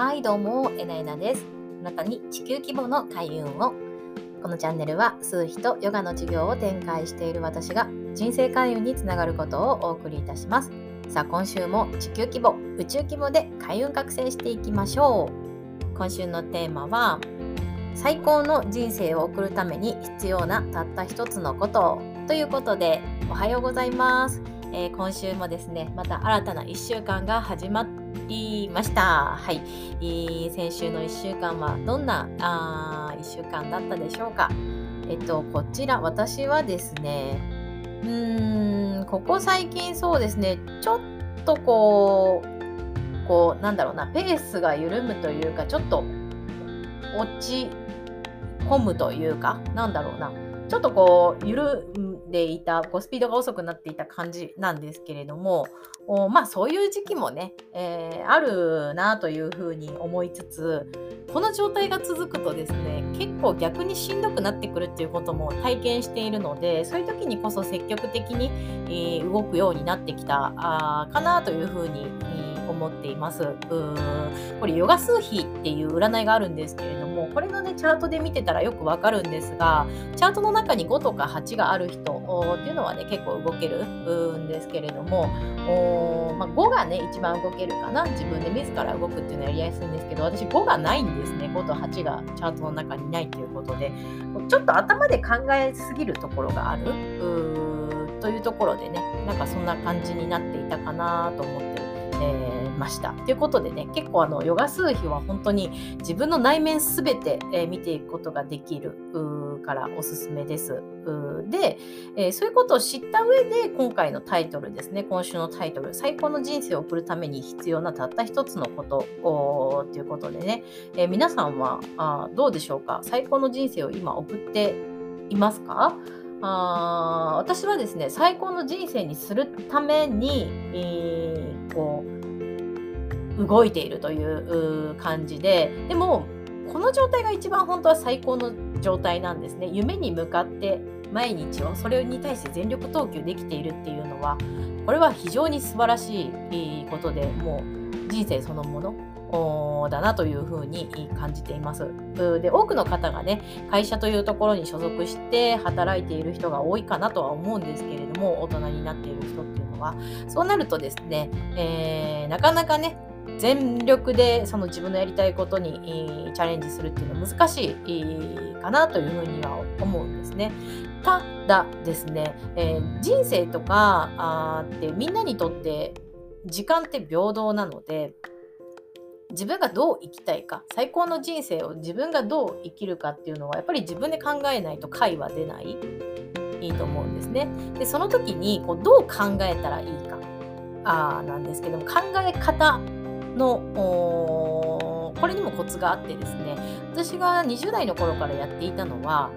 はいどうもえなえなです。あなたに地球規模の開運を。このチャンネルは数秘とヨガの授業を展開している私が人生開運につながることをお送りいたします。さあ今週も地球規模宇宙規模で開運覚醒していきましょう。今週のテーマは最高の人生を送るために必要なたった一つのこと。ということでおはようございます。えー、今週もですねまた新たな1週間が始まりました。はい、えー、先週の1週間はどんなあ1週間だったでしょうか。えっとこちら私はですねうーんここ最近そうですねちょっとこうこうなんだろうなペースが緩むというかちょっと落ち込むというかなんだろうな。ちょっとこう緩んでいたこうスピードが遅くなっていた感じなんですけれどもおまあそういう時期もね、えー、あるなというふうに思いつつこの状態が続くとですね結構逆にしんどくなってくるっていうことも体験しているのでそういう時にこそ積極的に、えー、動くようになってきたあかなというふうに、思っています。これヨガ数比っていう占いがあるんですけれどももこれのねチャートで見てたらよくわかるんですがチャートの中に5とか8がある人っていうのはね結構動けるんですけれどもまあ、5がね一番動けるかな。自分で自ら動くっていうのはやりやすいんですけど私5がないんですね。5と8がチャートの中にないということで。ちょっと頭で考えすぎるところがある？というところでねなんかそんな感じになっていたかなと思って、えー、ました。ということでね結構あのヨガ数比は本当に自分の内面すべて、えー、見ていくことができるからおすすめです。で、えー、そういうことを知った上で今回のタイトルですね今週のタイトル「最高の人生を送るために必要なたった一つのこと」ということでね、え、皆さんはあどうでしょうか？最高の人生を今送っていますか？あ私はですね最高の人生にするために、えー、こう動いているという感じででもこの状態が一番本当は最高の状態なんですね夢に向かって毎日をそれに対して全力投球できているっていうのはこれは非常に素晴らしいことでもう人生そのものだなというふうに感じています。で多くの方がね会社というところに所属して働いている人が多いかなとは思うんですけれども大人になっている人っていうのはそうなるとですね、えー、なかなかね全力でその自分のやりたいことにチャレンジするっていうのは難しいかなというふうには思うんですね。ただですね、えー、人生とかあってみんなにとって時間って平等なので自分がどう生きたいか最高の人生を自分がどう生きるかっていうのはやっぱり自分で考えないと解は出ないいいと思うんですね。でその時にこうどう考えたらいいかあなんですけども考え方のこれにもコツがあってですね私が20代の頃からやっていたのは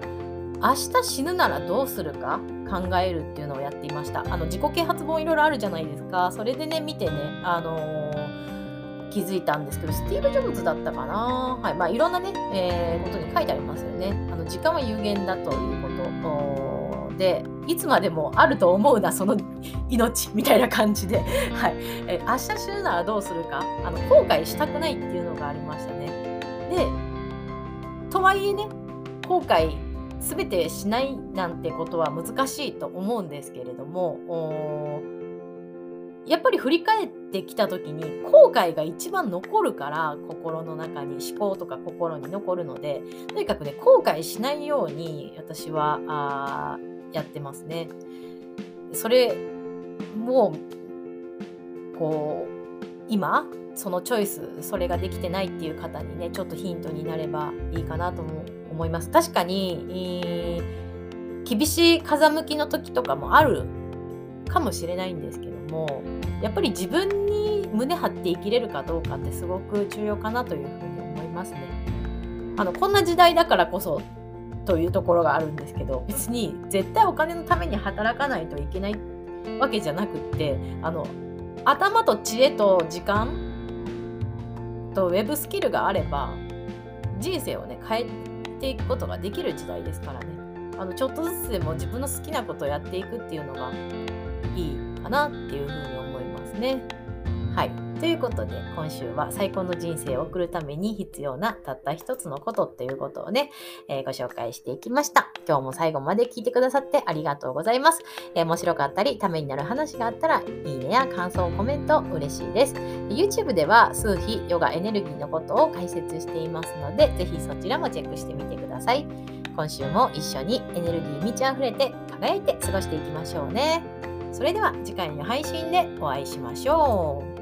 明日死ぬならどうするか考えるっていうのをやっていました。あの自己啓発本いろいろあるじゃないですか。それでね見てねあのー、気づいたんですけどスティーブ・ジョブズだったかな。はいまあいろんなね、えー、ことに書いてありますよね。あの時間は有限だというでいつまでもあると思うなその命みたいな感じで、はい。え明日死ぬならどうするか？あの後悔したくないっていうのがありましたね。でとはいえね後悔全てしないなんてことは難しいと思うんですけれどもやっぱり振り返ってきた時に後悔が一番残るから心の中に思考とか心に残るのでとにかくね後悔しないように私はあやってますね。それもこう今そのチョイスそれができてないっていう方にねちょっとヒントになればいいかなとも思います。確かに、えー、厳しい風向きの時とかもあるかもしれないんですけどもやっぱり自分に胸張って生きれるかどうかってすごく重要かなというふうに思いますね。あのこんな時代だからこそというところがあるんですけど別に絶対お金のために働かないといけないわけじゃなくってあの頭と知恵と時間とウェブスキルがあれば人生をね変えていくことができる時代ですからねあのちょっとずつでも自分の好きなことをやっていくっていうのがいいかなっていうふうに思いますね。はいということで今週は最高の人生を送るために必要なたった一つのことっていうことをね、えー、ご紹介していきました。今日も最後まで聞いてくださってありがとうございます。えー、面白かったりためになる話があったらいいねや感想コメント嬉しいです。YouTube では数秘ヨガエネルギーのことを解説していますのでぜひそちらもチェックしてみてください。今週も一緒にエネルギー満ち溢れて輝いて過ごしていきましょうね。それでは次回の配信でお会いしましょう。